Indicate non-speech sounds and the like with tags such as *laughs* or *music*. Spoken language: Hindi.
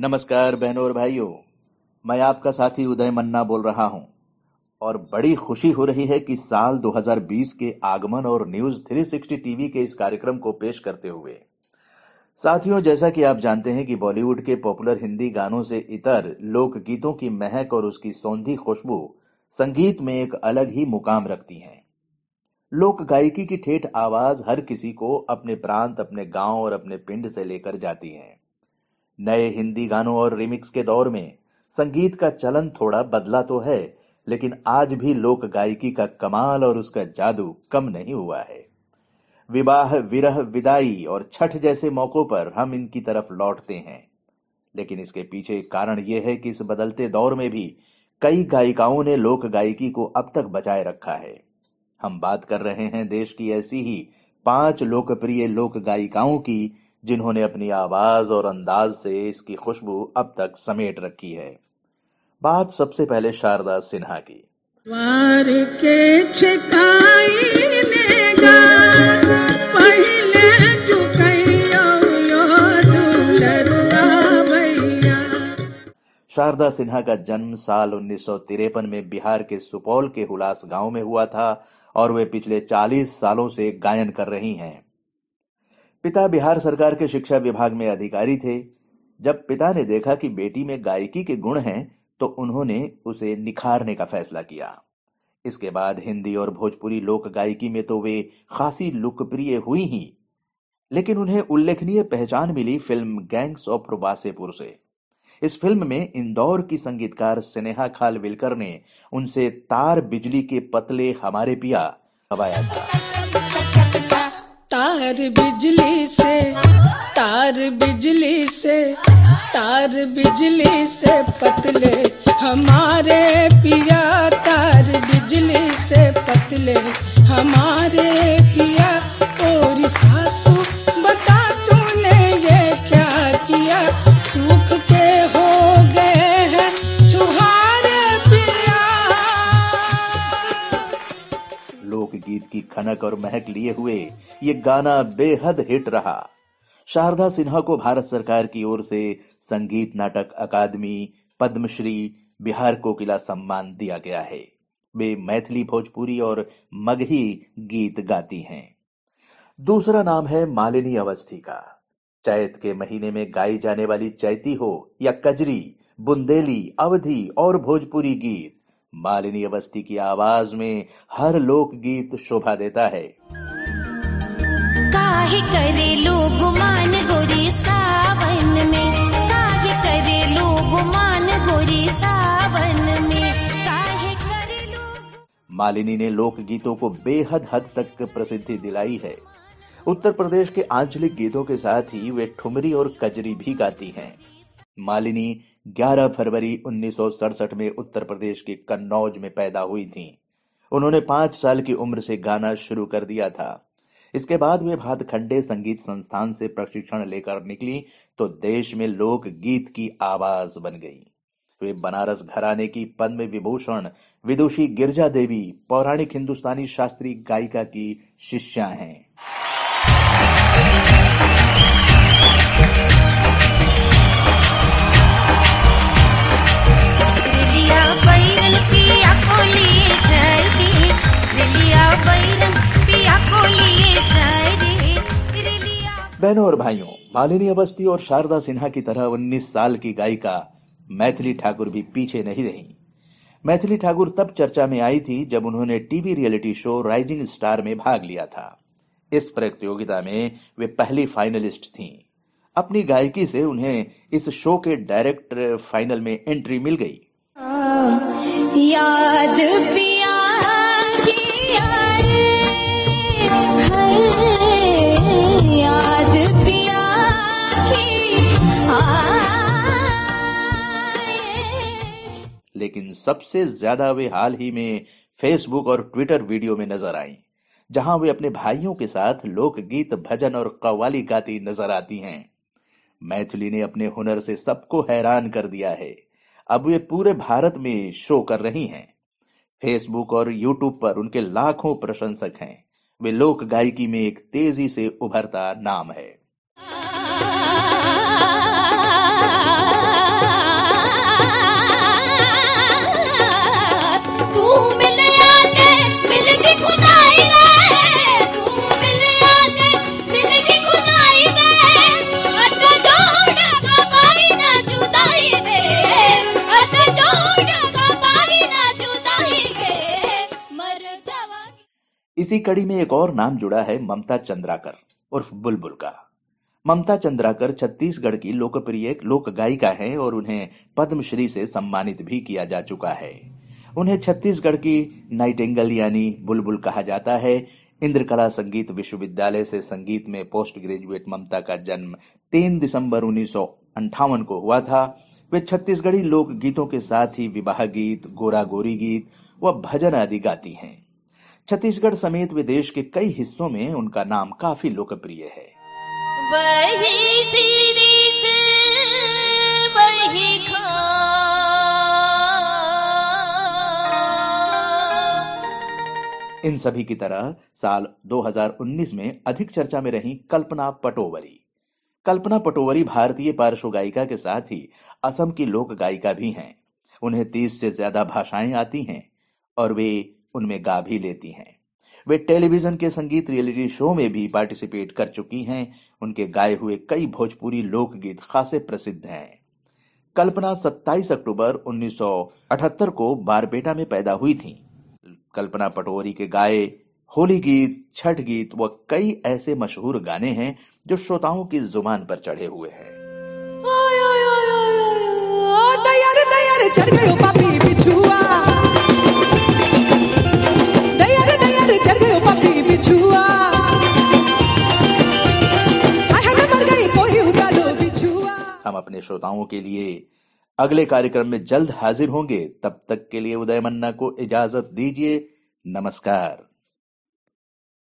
नमस्कार बहनों और भाइयों। मैं आपका साथी उदय मन्ना बोल रहा हूँ। और बड़ी खुशी हो रही है कि साल 2020 के आगमन और न्यूज़ 360 टीवी के इस कार्यक्रम को पेश करते हुए। साथियों, जैसा कि आप जानते हैं कि बॉलीवुड के पॉपुलर हिंदी गानों से इतर लोकगीतों की महक और उसकी सौंधी खुशबू संगीत में एक अलग ही मुकाम रखती हैं। लोक गायकी की ठेठ आवाज़ हर किसी को अपने प्रांत, अपने गाँव और अपने पिंड से लेकर जाती है। नए हिंदी गानों और रिमिक्स के दौर में संगीत का चलन थोड़ा बदला तो है, लेकिन आज भी लोक गायकी का कमाल और उसका जादू कम नहीं हुआ है। विवाह, विरह, विदाई और छठ जैसे मौकों पर हम इनकी तरफ़ लौटते हैं। लेकिन इसके पीछे कारण यह है कि इस बदलते दौर में भी कई गायिकाओं ने लोक गायकी को अब तक बचाए रखा है। हम बात कर रहे हैं देश की ऐसी ही पाँच लोकप्रिय लोक गायिकाओं की जिन्होंने अपनी आवाज़ और अंदाज से इसकी खुशबू अब तक समेट रखी है। बात सबसे पहले शारदा सिन्हा की। द्वार के शारदा सिन्हा का जन्म साल उन्नीस सौ तिरपन में बिहार के सुपौल के हुलास गाँव में हुआ था। और वे पिछले 40 सालों से गायन कर रही हैं। पिता बिहार सरकार के शिक्षा विभाग में अधिकारी थे। जब पिता ने देखा कि बेटी में गायकी के गुण हैं तो उन्होंने उसे निखारने का फैसला किया। इसके बाद हिंदी और भोजपुरी लोक गायकी में तो वे खासी लोकप्रिय हुई ही, लेकिन उन्हें उल्लेखनीय पहचान मिली फ़िल्म गैंग्स ऑफ़ वासेपुर से। इस फ़िल्म में इंदौर की संगीतकार स्नेहा खालविलकर ने उनसे तार बिजली के पतले हमारे पिया गवाया था। तार बिजली से, तार बिजली से, तार बिजली से पतले हमारे पिया, तार बिजली से पतले हमारे पिया, और सासू लोकगीत की खनक और महक लिए हुए ये गाना बेहद हिट रहा। शारदा सिन्हा को भारत सरकार की ओर से संगीत नाटक अकादमी, पद्मश्री, बिहार कोकिला सम्मान दिया गया है। वे मैथिली, भोजपुरी और मगही गीत गाती हैं। दूसरा नाम है मालिनी अवस्थी का। चैत के महीने में गाई जाने वाली चैती हो या कजरी, बुंदेली, अवधि और भोजपुरी गीत मालिनी अवस्थी की आवाज़ में हर लोक गीत शोभा देता है। काहे करे लोग मान गोरी सावन में? काहे करे लोग मान गोरी सावन में? काहे करे लोग मालिनी ने लोक गीतों को बेहद हद तक प्रसिद्धि दिलाई है। उत्तर प्रदेश के आंचलिक गीतों के साथ ही वे ठुमरी और कजरी भी गाती हैं। मालिनी 11 फरवरी 1967 में उत्तर प्रदेश के कन्नौज में पैदा हुई थीं। उन्होंने पाँच साल की उम्र से गाना शुरू कर दिया था। इसके बाद वे भातखंडे संगीत संस्थान से प्रशिक्षण लेकर निकली तो देश में लोक गीत की आवाज़ बन गई। वे बनारस घराने की पद्म विभूषण, विदुषी गिरजा देवी, पौराणिक हिंदुस्तानी शास्त्रीय गायिका की शिष्या हैं। बहनों और भाइयों, मालिनी अवस्थी और शारदा सिन्हा की तरह 19 साल की गायिका मैथिली ठाकुर भी पीछे नहीं रही। मैथिली ठाकुर तब चर्चा में आई थी जब उन्होंने TV reality show rising star में भाग लिया था। इस प्रतियोगिता में वे पहली फाइनलिस्ट थीं। अपनी गायकी से उन्हें इस शो के डायरेक्ट फाइनल में एंट्री मिल गई। याद पिया की लेकिन सबसे ज़्यादा वे हाल ही में फेसबुक और ट्विटर वीडियो में नज़र आई, जहाँ वे अपने भाइयों के साथ लोकगीत, भजन और कव्वाली गाती नज़र आती हैं। मैथिली ने अपने हुनर से सबको हैरान कर दिया है। अब वे पूरे भारत में शो कर रही हैं। फेसबुक और यूट्यूब पर उनके लाखों प्रशंसक हैं। वे लोक गायकी में एक तेज़ी से उभरता नाम है। *laughs* इसी कड़ी में एक और नाम जुड़ा है ममता चंद्राकर, उर्फ़ बुलबुल का। ममता चंद्राकर छत्तीसगढ़ की लोकप्रिय लोक गायिका हैं और उन्हें पद्मश्री से सम्मानित भी किया जा चुका है। उन्हें छत्तीसगढ़ की नाइटेंगल यानी बुलबुल कहा जाता है। इंद्रकला संगीत विश्वविद्यालय से संगीत में पोस्ट ग्रेजुएट ममता का जन्म 3 दिसंबर उन्नीस को हुआ था। वे छत्तीसगढ़ी लोक गीतों के साथ ही विवाह गीत, गोरा गोरी गीत व भजन आदि गाती हैं। छत्तीसगढ़ समेत विदेश के कई हिस्सों में उनका नाम काफ़ी लोकप्रिय है। वही सीरीज़ वही इन सभी की तरह साल 2019 में अधिक चर्चा में रही कल्पना पटोवरी। कल्पना पटोवरी भारतीय पार्श्व गायिका के साथ ही असम की लोक गायिका भी हैं। उन्हें तीस से ज़्यादा भाषाएँ आती हैं और वे उनमें गा भी लेती हैं। वे टेलीविज़न के संगीत रियलिटी शो में भी पार्टिसिपेट कर चुकी हैं। उनके गाए हुए कई भोजपुरी लोकगीत खासे प्रसिद्ध हैं। कल्पना 27 अक्टूबर 1978 को बारपेटा में पैदा हुई थी। कल्पना पटोरी के गाए, होली गीत, छठ गीत व कई ऐसे मशहूर गाने हैं जो श्रोताओं की ज़ुबान पर चढ़े हुए हैं। दयार दयार चढ़ गयो पापी बिछुआ। हम अपने श्रोताओं के लिए अगले कार्यक्रम में जल्द हाजिर होंगे। तब तक के लिए उदय मन्ना को इजाज़त दीजिए। नमस्कार।